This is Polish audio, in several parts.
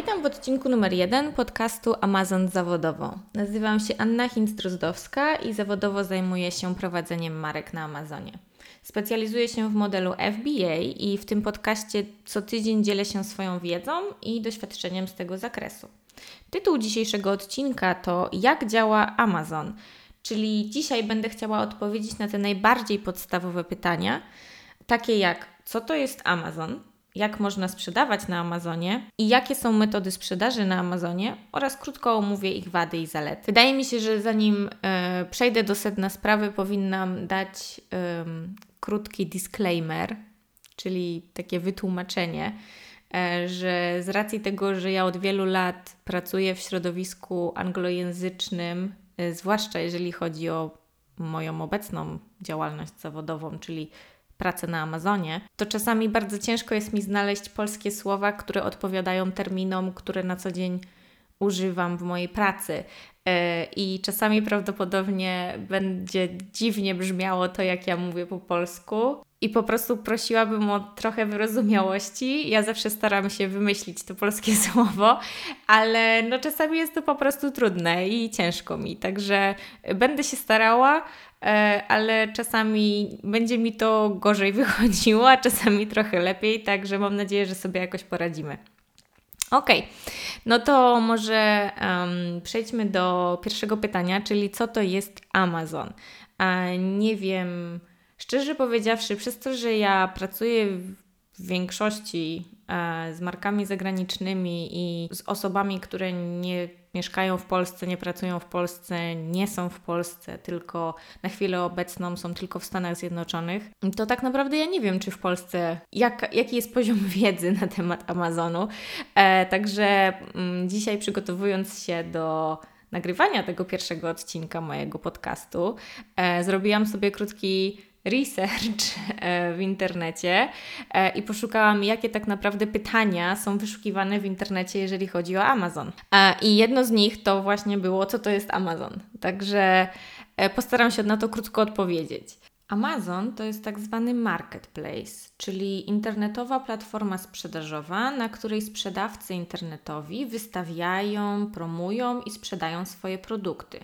Witam w odcinku numer jeden podcastu Amazon Zawodowo. Nazywam się Anna Hinz-Drozdowska i zawodowo zajmuję się prowadzeniem marek na Amazonie. Specjalizuję się w modelu FBA i w tym podcaście co tydzień dzielę się swoją wiedzą i doświadczeniem z tego zakresu. Tytuł dzisiejszego odcinka to Jak działa Amazon, czyli dzisiaj będę chciała odpowiedzieć na te najbardziej podstawowe pytania, takie jak co to jest Amazon, jak można sprzedawać na Amazonie i jakie są metody sprzedaży na Amazonie oraz krótko omówię ich wady i zalety. Wydaje mi się, że zanim e, przejdę do sedna sprawy, powinnam dać e, krótki disclaimer, czyli takie wytłumaczenie, e, że z racji tego, że ja od wielu lat pracuję w środowisku anglojęzycznym, e, zwłaszcza jeżeli chodzi o moją obecną działalność zawodową, czyli pracę na Amazonie, to czasami bardzo ciężko jest mi znaleźć polskie słowa, które odpowiadają terminom, które na co dzień używam w mojej pracy. E, I czasami prawdopodobnie będzie dziwnie brzmiało to, jak ja mówię po polsku. I po prostu prosiłabym o trochę wyrozumiałości. Ja zawsze staram się wymyślić to polskie słowo, ale no czasami jest to po prostu trudne i ciężko mi. Także będę się starała, e, ale czasami będzie mi to gorzej wychodziło, a czasami trochę lepiej. Także mam nadzieję, że sobie jakoś poradzimy. Ok, no to może um, przejdźmy do pierwszego pytania, czyli co to jest Amazon? A nie wiem, szczerze powiedziawszy, przez to, że ja pracuję w większości e, z markami zagranicznymi i z osobami, które nie mieszkają w Polsce, nie pracują w Polsce, nie są w Polsce, tylko na chwilę obecną są tylko w Stanach Zjednoczonych, to tak naprawdę ja nie wiem, czy w Polsce, jak, jaki jest poziom wiedzy na temat Amazonu. E, także m, mm, dzisiaj przygotowując się do nagrywania tego pierwszego odcinka mojego podcastu, e, zrobiłam sobie krótki research e, w internecie e, i poszukałam, jakie tak naprawdę pytania są wyszukiwane w internecie, jeżeli chodzi o Amazon. E, I jedno z nich to właśnie było, co to jest Amazon. Także postaram się na to krótko odpowiedzieć. Amazon to jest tak zwany marketplace, czyli internetowa platforma sprzedażowa, na której sprzedawcy internetowi wystawiają, promują i sprzedają swoje produkty.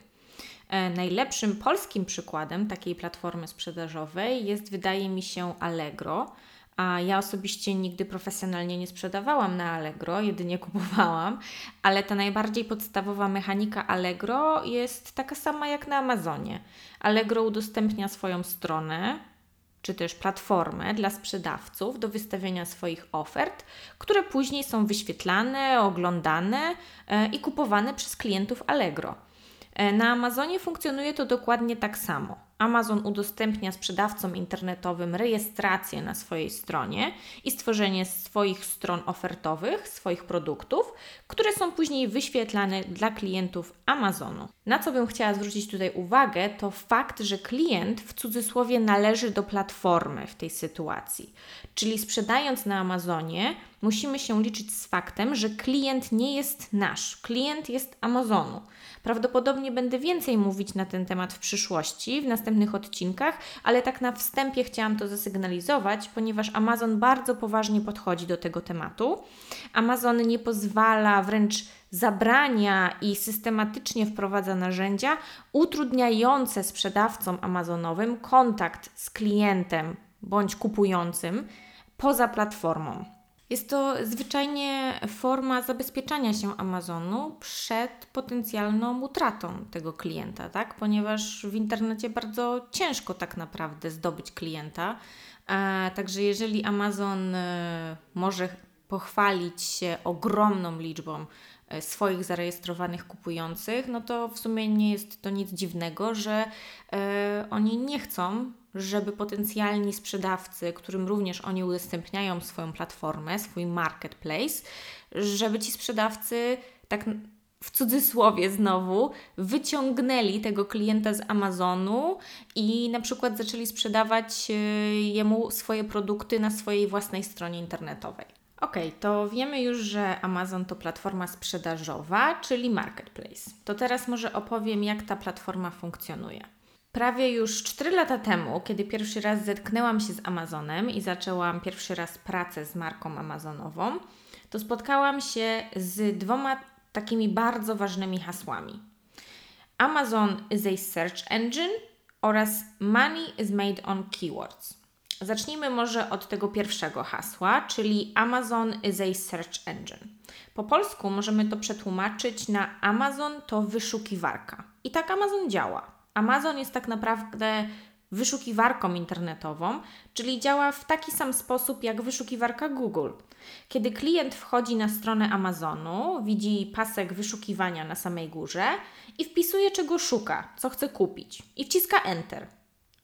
E, najlepszym polskim przykładem takiej platformy sprzedażowej jest, wydaje mi się, Allegro. A ja osobiście nigdy profesjonalnie nie sprzedawałam na Allegro, jedynie kupowałam, ale ta najbardziej podstawowa mechanika Allegro jest taka sama jak na Amazonie. Allegro udostępnia swoją stronę, czy też platformę dla sprzedawców do wystawienia swoich ofert, które później są wyświetlane, oglądane e, i kupowane przez klientów Allegro. Na Amazonie funkcjonuje to dokładnie tak samo. Amazon udostępnia sprzedawcom internetowym rejestrację na swojej stronie i stworzenie swoich stron ofertowych, swoich produktów, które są później wyświetlane dla klientów Amazonu. Na co bym chciała zwrócić tutaj uwagę, to fakt, że klient w cudzysłowie należy do platformy w tej sytuacji. Czyli sprzedając na Amazonie, musimy się liczyć z faktem, że klient nie jest nasz, klient jest Amazonu. Prawdopodobnie będę więcej mówić na ten temat w przyszłości, w następnych odcinkach, ale tak na wstępie chciałam to zasygnalizować, ponieważ Amazon bardzo poważnie podchodzi do tego tematu. Amazon nie pozwala, wręcz zabrania i systematycznie wprowadza narzędzia utrudniające sprzedawcom Amazonowym kontakt z klientem bądź kupującym poza platformą. Jest to zwyczajnie forma zabezpieczania się Amazonu przed potencjalną utratą tego klienta, tak? ponieważ w internecie bardzo ciężko tak naprawdę zdobyć klienta. E, także jeżeli Amazon e, może pochwalić się ogromną liczbą swoich zarejestrowanych kupujących, no to w sumie nie jest to nic dziwnego, że oni nie chcą żeby potencjalni sprzedawcy, którym również oni udostępniają swoją platformę, swój marketplace, żeby ci sprzedawcy tak w cudzysłowie znowu, wyciągnęli tego klienta z Amazonu i na przykład zaczęli sprzedawać y, jemu swoje produkty na swojej własnej stronie internetowej. Ok, to wiemy już, że Amazon to platforma sprzedażowa, czyli marketplace. To teraz może opowiem, jak ta platforma funkcjonuje. Prawie już 4 lata temu, kiedy pierwszy raz zetknęłam się z Amazonem i zaczęłam pierwszy raz pracę z marką Amazonową, to spotkałam się z dwoma takimi bardzo ważnymi hasłami. Amazon is a search engine oraz money is made on keywords. Zacznijmy może od tego pierwszego hasła, czyli Amazon is a search engine. Po polsku możemy to przetłumaczyć na Amazon to wyszukiwarka. I tak Amazon działa. Amazon jest tak naprawdę wyszukiwarką internetową, czyli działa w taki sam sposób jak wyszukiwarka Google. Kiedy klient wchodzi na stronę Amazonu, widzi pasek wyszukiwania na samej górze i wpisuje, czego szuka, co chce kupić, i wciska Enter.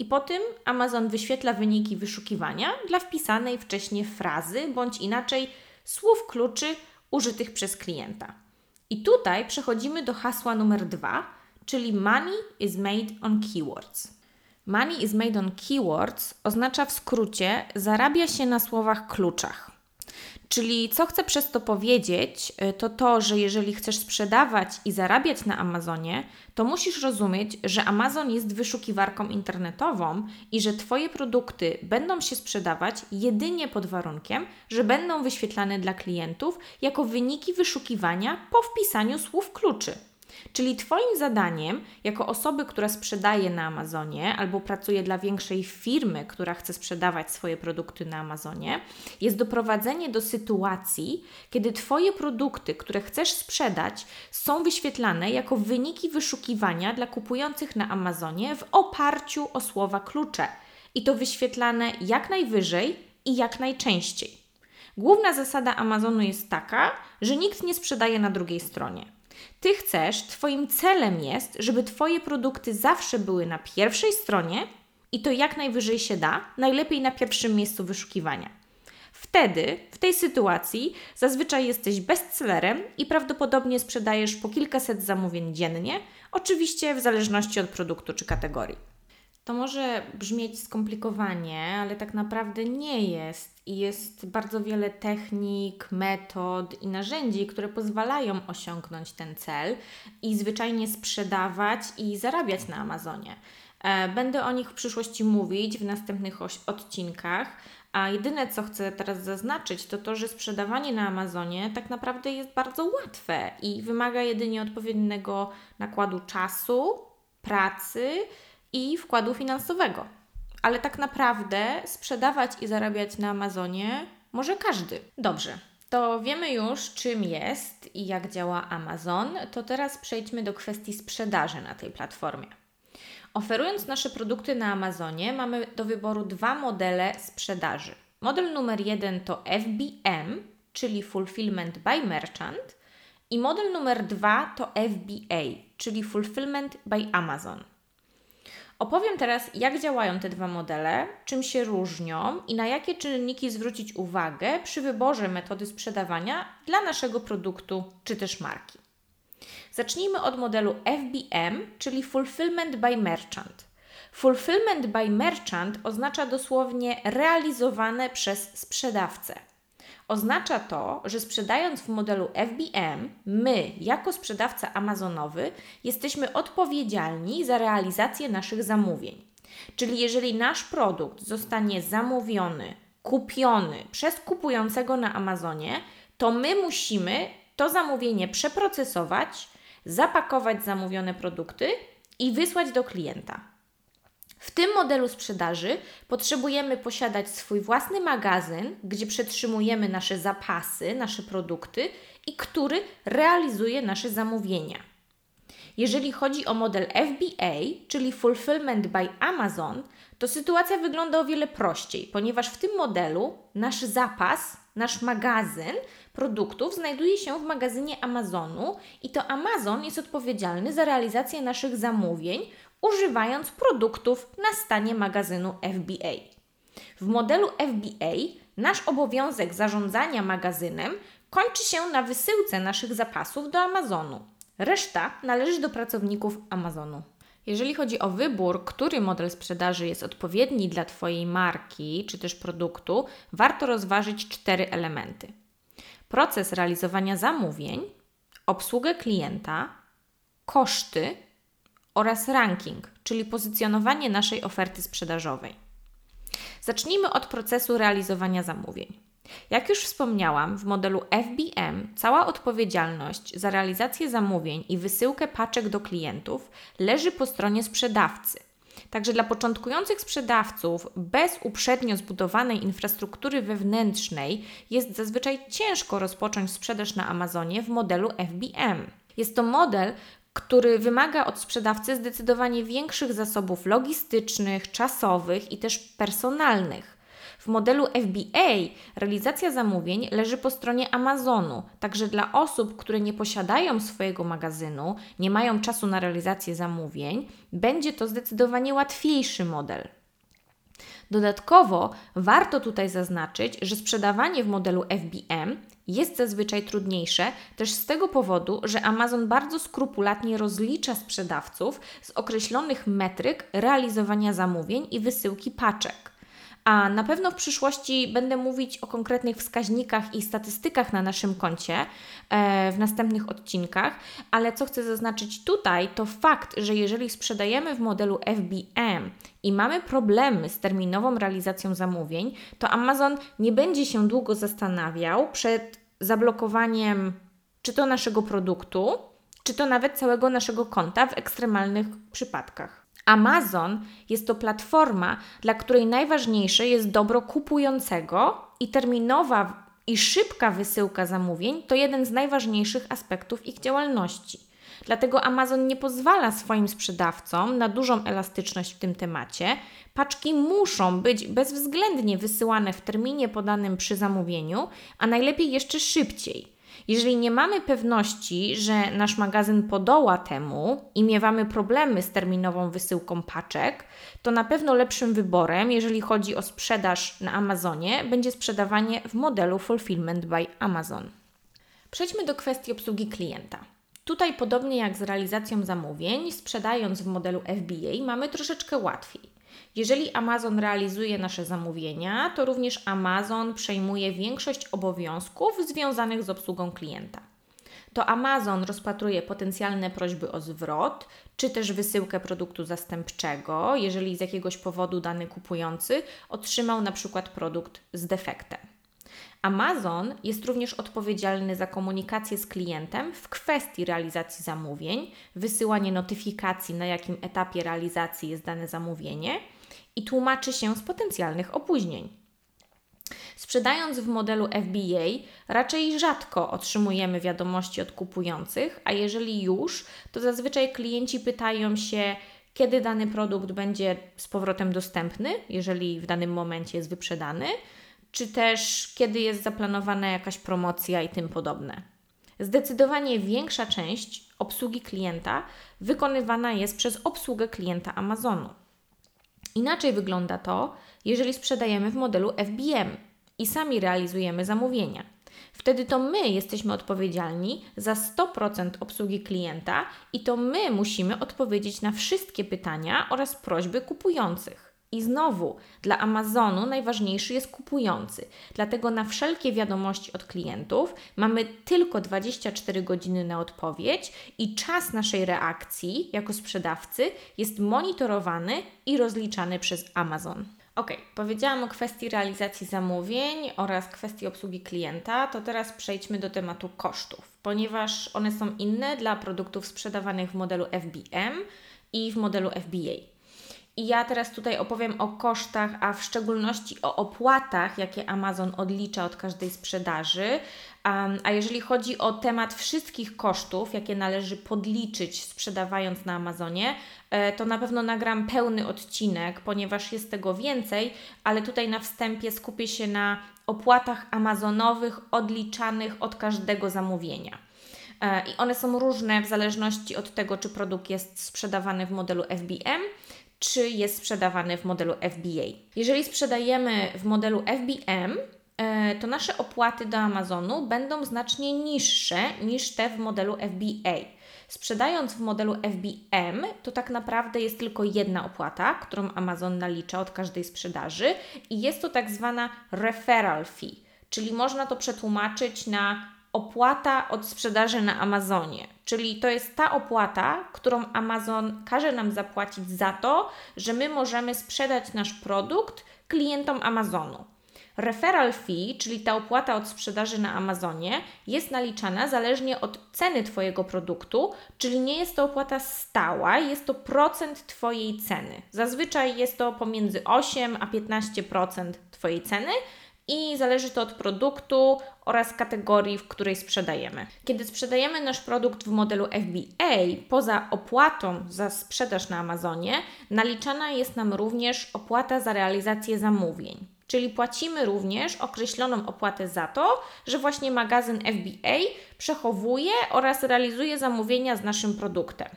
I po tym Amazon wyświetla wyniki wyszukiwania dla wpisanej wcześniej frazy bądź inaczej słów kluczy użytych przez klienta. I tutaj przechodzimy do hasła numer dwa, czyli Money is made on keywords. Money is made on keywords oznacza w skrócie zarabia się na słowach kluczach. Czyli co chcę przez to powiedzieć, y, to to, że jeżeli chcesz sprzedawać i zarabiać na Amazonie, to musisz rozumieć, że Amazon jest wyszukiwarką internetową i że Twoje produkty będą się sprzedawać jedynie pod warunkiem, że będą wyświetlane dla klientów jako wyniki wyszukiwania po wpisaniu słów kluczy. Czyli Twoim zadaniem, jako osoby, która sprzedaje na Amazonie albo pracuje dla większej firmy, która chce sprzedawać swoje produkty na Amazonie, jest doprowadzenie do sytuacji, kiedy Twoje produkty, które chcesz sprzedać, są wyświetlane jako wyniki wyszukiwania dla kupujących na Amazonie w oparciu o słowa klucze. I to wyświetlane jak najwyżej i jak najczęściej. Główna zasada Amazonu jest taka, że nikt nie sprzedaje na drugiej stronie. Ty chcesz, Twoim celem jest, żeby Twoje produkty zawsze były na pierwszej stronie i to jak najwyżej się da, najlepiej na pierwszym miejscu wyszukiwania. Wtedy, w tej sytuacji, zazwyczaj jesteś bestsellerem i prawdopodobnie sprzedajesz po kilkaset zamówień dziennie, oczywiście w zależności od produktu czy kategorii. To może brzmieć skomplikowanie, ale tak naprawdę nie jest. I jest bardzo wiele technik, metod i narzędzi, które pozwalają osiągnąć ten cel i zwyczajnie sprzedawać i zarabiać na Amazonie. E, będę o nich w przyszłości mówić w następnych odcinkach, a jedyne co chcę teraz zaznaczyć, to to, że sprzedawanie na Amazonie tak naprawdę jest bardzo łatwe i wymaga jedynie odpowiedniego nakładu czasu, pracy i wkładu finansowego. Ale tak naprawdę sprzedawać i zarabiać na Amazonie może każdy. Dobrze, to wiemy już, czym jest i jak działa Amazon, to teraz przejdźmy do kwestii sprzedaży na tej platformie. Oferując nasze produkty na Amazonie, mamy do wyboru dwa modele sprzedaży. Model numer jeden to FBM, czyli Fulfillment by Merchant, i model numer dwa to FBA, czyli Fulfillment by Amazon. Opowiem teraz, jak działają te dwa modele, czym się różnią i na jakie czynniki zwrócić uwagę przy wyborze metody sprzedawania dla naszego produktu czy też marki. Zacznijmy od modelu FBM, czyli Fulfillment by Merchant. Fulfillment by Merchant oznacza dosłownie realizowane przez sprzedawcę. Oznacza to, że sprzedając w modelu FBM, my, jako sprzedawca Amazonowy, jesteśmy odpowiedzialni za realizację naszych zamówień. Czyli jeżeli nasz produkt zostanie zamówiony, kupiony przez kupującego na Amazonie, to my musimy to zamówienie przeprocesować, zapakować zamówione produkty i wysłać do klienta. W tym modelu sprzedaży potrzebujemy posiadać swój własny magazyn, gdzie przetrzymujemy nasze zapasy, nasze produkty i który realizuje nasze zamówienia. Jeżeli chodzi o model FBA, czyli Fulfillment by Amazon, to sytuacja wygląda o wiele prościej, ponieważ w tym modelu nasz zapas, nasz magazyn produktów znajduje się w magazynie Amazonu i to Amazon jest odpowiedzialny za realizację naszych zamówień używając produktów na stanie magazynu FBA. W modelu FBA nasz obowiązek zarządzania magazynem kończy się na wysyłce naszych zapasów do Amazonu. Reszta należy do pracowników Amazonu. Jeżeli chodzi o wybór, który model sprzedaży jest odpowiedni dla Twojej marki czy też produktu, warto rozważyć cztery elementy: proces realizowania zamówień, obsługę klienta, koszty oraz ranking, czyli pozycjonowanie naszej oferty sprzedażowej. Zacznijmy od procesu realizowania zamówień. Jak już wspomniałam, w modelu FBM cała odpowiedzialność za realizację zamówień i wysyłkę paczek do klientów leży po stronie sprzedawcy. Także dla początkujących sprzedawców bez uprzednio zbudowanej infrastruktury wewnętrznej jest zazwyczaj ciężko rozpocząć sprzedaż na Amazonie w modelu FBM. Jest to model, który wymaga od sprzedawcy zdecydowanie większych zasobów logistycznych, czasowych i też personalnych. W modelu FBA realizacja zamówień leży po stronie Amazonu, także dla osób, które nie posiadają swojego magazynu, nie mają czasu na realizację zamówień, będzie to zdecydowanie łatwiejszy model. Dodatkowo warto tutaj zaznaczyć, że sprzedawanie w modelu FBM jest zazwyczaj trudniejsze też z tego powodu, że Amazon bardzo skrupulatnie rozlicza sprzedawców z określonych metryk realizowania zamówień i wysyłki paczek. A na pewno w przyszłości będę mówić o konkretnych wskaźnikach i statystykach na naszym koncie e, w następnych odcinkach, ale co chcę zaznaczyć tutaj, to fakt, że jeżeli sprzedajemy w modelu FBM i mamy problemy z terminową realizacją zamówień, to Amazon nie będzie się długo zastanawiał przed zablokowaniem czy to naszego produktu, czy to nawet całego naszego konta w ekstremalnych przypadkach. Amazon jest to platforma, dla której najważniejsze jest dobro kupującego i terminowa i szybka wysyłka zamówień to jeden z najważniejszych aspektów ich działalności. Dlatego Amazon nie pozwala swoim sprzedawcom na dużą elastyczność w tym temacie. Paczki muszą być bezwzględnie wysyłane w terminie podanym przy zamówieniu, a najlepiej jeszcze szybciej. Jeżeli nie mamy pewności, że nasz magazyn podoła temu i miewamy problemy z terminową wysyłką paczek, to na pewno lepszym wyborem, jeżeli chodzi o sprzedaż na Amazonie, będzie sprzedawanie w modelu Fulfillment by Amazon. Przejdźmy do kwestii obsługi klienta. Tutaj, podobnie jak z realizacją zamówień, sprzedając w modelu FBA, mamy troszeczkę łatwiej. Jeżeli Amazon realizuje nasze zamówienia, to również Amazon przejmuje większość obowiązków związanych z obsługą klienta. To Amazon rozpatruje potencjalne prośby o zwrot, czy też wysyłkę produktu zastępczego, jeżeli z jakiegoś powodu dany kupujący otrzymał na przykład produkt z defektem. Amazon jest również odpowiedzialny za komunikację z klientem w kwestii realizacji zamówień, wysyłanie notyfikacji, na jakim etapie realizacji jest dane zamówienie i tłumaczy się z potencjalnych opóźnień. Sprzedając w modelu FBA, raczej rzadko otrzymujemy wiadomości od kupujących, a jeżeli już, to zazwyczaj klienci pytają się, kiedy dany produkt będzie z powrotem dostępny, jeżeli w danym momencie jest wyprzedany, czy też kiedy jest zaplanowana jakaś promocja i tym podobne. Zdecydowanie większa część obsługi klienta wykonywana jest przez obsługę klienta Amazonu. Inaczej wygląda to, jeżeli sprzedajemy w modelu FBM i sami realizujemy zamówienia. Wtedy to my jesteśmy odpowiedzialni za 100% obsługi klienta i to my musimy odpowiedzieć na wszystkie pytania oraz prośby kupujących. I znowu, dla Amazonu najważniejszy jest kupujący. Dlatego na wszelkie wiadomości od klientów mamy tylko 24 godziny na odpowiedź i czas naszej reakcji jako sprzedawcy jest monitorowany i rozliczany przez Amazon. Ok, powiedziałam o kwestii realizacji zamówień oraz kwestii obsługi klienta, to teraz przejdźmy do tematu kosztów, ponieważ one są inne dla produktów sprzedawanych w modelu FBM i w modelu FBA. I ja teraz tutaj opowiem o kosztach, a w szczególności o opłatach, jakie Amazon odlicza od każdej sprzedaży. Um, a jeżeli chodzi o temat wszystkich kosztów, jakie należy podliczyć sprzedawając na Amazonie, e, to na pewno nagram pełny odcinek, ponieważ jest tego więcej, ale tutaj na wstępie skupię się na opłatach amazonowych odliczanych od każdego zamówienia. E, I one są różne w zależności od tego, czy produkt jest sprzedawany w modelu FBM czy jest sprzedawany w modelu FBA. Jeżeli sprzedajemy w modelu FBM, e, to nasze opłaty do Amazonu będą znacznie niższe niż te w modelu FBA. Sprzedając w modelu FBM, to tak naprawdę jest tylko jedna opłata, którą Amazon nalicza od każdej sprzedaży i jest to tak zwana referral fee, czyli można to przetłumaczyć na opłata od sprzedaży na Amazonie. Czyli to jest ta opłata, którą Amazon każe nam zapłacić za to, że my możemy sprzedać nasz produkt klientom Amazonu. Referral fee, czyli ta opłata od sprzedaży na Amazonie, jest naliczana zależnie od ceny Twojego produktu, czyli nie jest to opłata stała, jest to procent Twojej ceny. Zazwyczaj jest to pomiędzy 8 a 15% Twojej ceny i zależy to od produktu oraz kategorii, w której sprzedajemy. Kiedy sprzedajemy nasz produkt w modelu FBA, poza opłatą za sprzedaż na Amazonie, naliczana jest nam również opłata za realizację zamówień. Czyli płacimy również określoną opłatę za to, że właśnie magazyn FBA przechowuje oraz realizuje zamówienia z naszym produktem.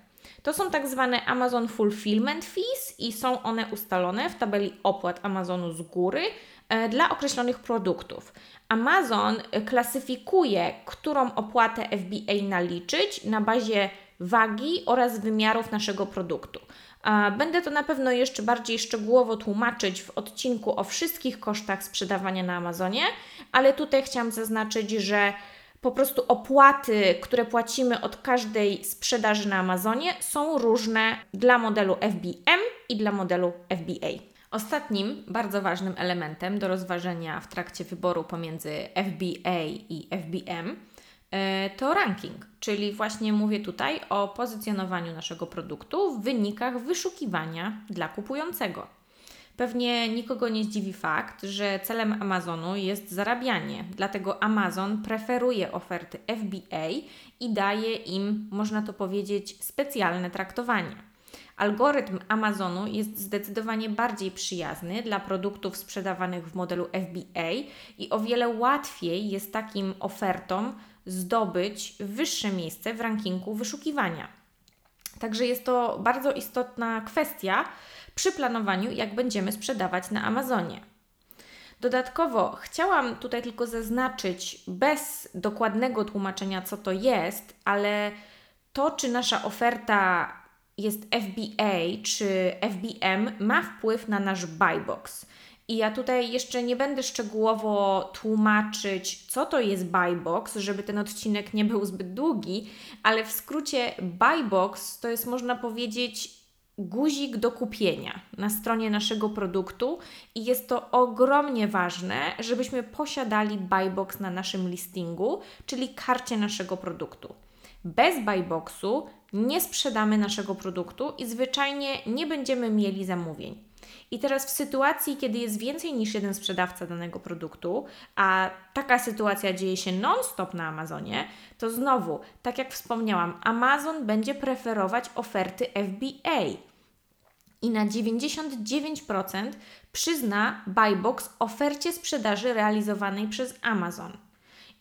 To są tak zwane Amazon Fulfillment Fees i są one ustalone w tabeli opłat Amazonu z góry e, dla określonych produktów. Amazon klasyfikuje, którą opłatę FBA naliczyć na bazie wagi oraz wymiarów naszego produktu. Będę to na pewno jeszcze bardziej szczegółowo tłumaczyć w odcinku o wszystkich kosztach sprzedawania na Amazonie, ale tutaj chciałam zaznaczyć, że po prostu opłaty, które płacimy od każdej sprzedaży na Amazonie, są różne dla modelu FBM i dla modelu FBA. Ostatnim bardzo ważnym elementem do rozważenia w trakcie wyboru pomiędzy FBA i FBM E, to ranking, czyli właśnie mówię tutaj o pozycjonowaniu naszego produktu w wynikach wyszukiwania dla kupującego. Pewnie nikogo nie zdziwi fakt, że celem Amazonu jest zarabianie, dlatego Amazon preferuje oferty FBA i daje im, można to powiedzieć, specjalne traktowanie. Algorytm Amazonu jest zdecydowanie bardziej przyjazny dla produktów sprzedawanych w modelu FBA i o wiele łatwiej jest takim ofertom zdobyć wyższe miejsce w rankingu wyszukiwania. Także jest to bardzo istotna kwestia przy planowaniu, jak będziemy sprzedawać na Amazonie. Dodatkowo chciałam tutaj tylko zaznaczyć, bez dokładnego tłumaczenia, co to jest, ale to, czy nasza oferta jest FBA czy FBM, ma wpływ na nasz buy box. I ja tutaj jeszcze nie będę szczegółowo tłumaczyć, co to jest buybox, żeby ten odcinek nie był zbyt długi, ale w skrócie buybox to jest można powiedzieć guzik do kupienia na stronie naszego produktu i jest to ogromnie ważne, żebyśmy posiadali buybox na naszym listingu, czyli karcie naszego produktu. Bez buyboxu nie sprzedamy naszego produktu i zwyczajnie nie będziemy mieli zamówień. I teraz w sytuacji, kiedy jest więcej niż jeden sprzedawca danego produktu, a taka sytuacja dzieje się non-stop na Amazonie, to znowu, tak jak wspomniałam, Amazon będzie preferować oferty FBA. I na 99% przyzna buybox ofercie sprzedaży realizowanej przez Amazon.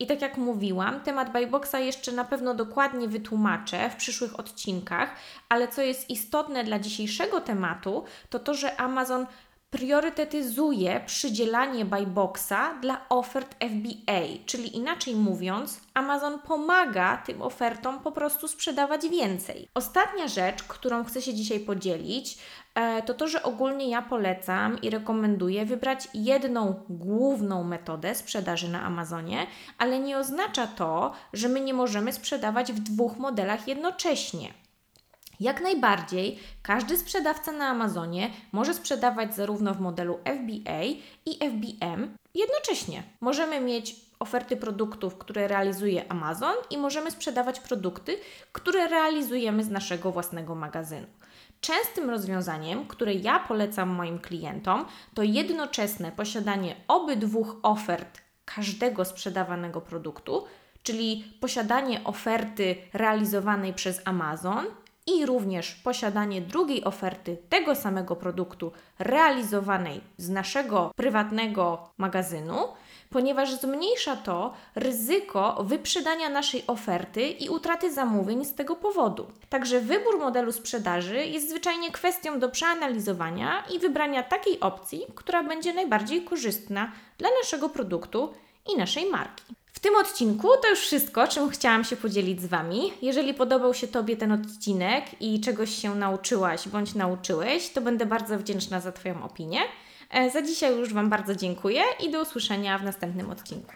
I tak jak mówiłam, temat buyboxa jeszcze na pewno dokładnie wytłumaczę w przyszłych odcinkach, ale co jest istotne dla dzisiejszego tematu, to to, że Amazon priorytetyzuje przydzielanie buyboxa dla ofert FBA, czyli inaczej mówiąc, Amazon pomaga tym ofertom po prostu sprzedawać więcej. Ostatnia rzecz, którą chcę się dzisiaj podzielić, e, to to, że ogólnie ja polecam i rekomenduję wybrać jedną główną metodę sprzedaży na Amazonie, ale nie oznacza to, że my nie możemy sprzedawać w dwóch modelach jednocześnie. Jak najbardziej każdy sprzedawca na Amazonie może sprzedawać zarówno w modelu FBA i FBM jednocześnie. Możemy mieć oferty produktów, które realizuje Amazon i możemy sprzedawać produkty, które realizujemy z naszego własnego magazynu. Częstym rozwiązaniem, które ja polecam moim klientom, to jednoczesne posiadanie obydwu ofert każdego sprzedawanego produktu, czyli posiadanie oferty realizowanej przez Amazon i również posiadanie drugiej oferty tego samego produktu realizowanej z naszego prywatnego magazynu, ponieważ zmniejsza to ryzyko wyprzedania naszej oferty i utraty zamówień z tego powodu. Także wybór modelu sprzedaży jest zwyczajnie kwestią do przeanalizowania i wybrania takiej opcji, która będzie najbardziej korzystna dla naszego produktu i naszej marki tym odcinku to już wszystko, czym chciałam się podzielić z Wami. Jeżeli podobał się Tobie ten odcinek i czegoś się nauczyłaś bądź nauczyłeś, to będę bardzo wdzięczna za Twoją opinię. E, za dzisiaj już Wam bardzo dziękuję i do usłyszenia w następnym odcinku.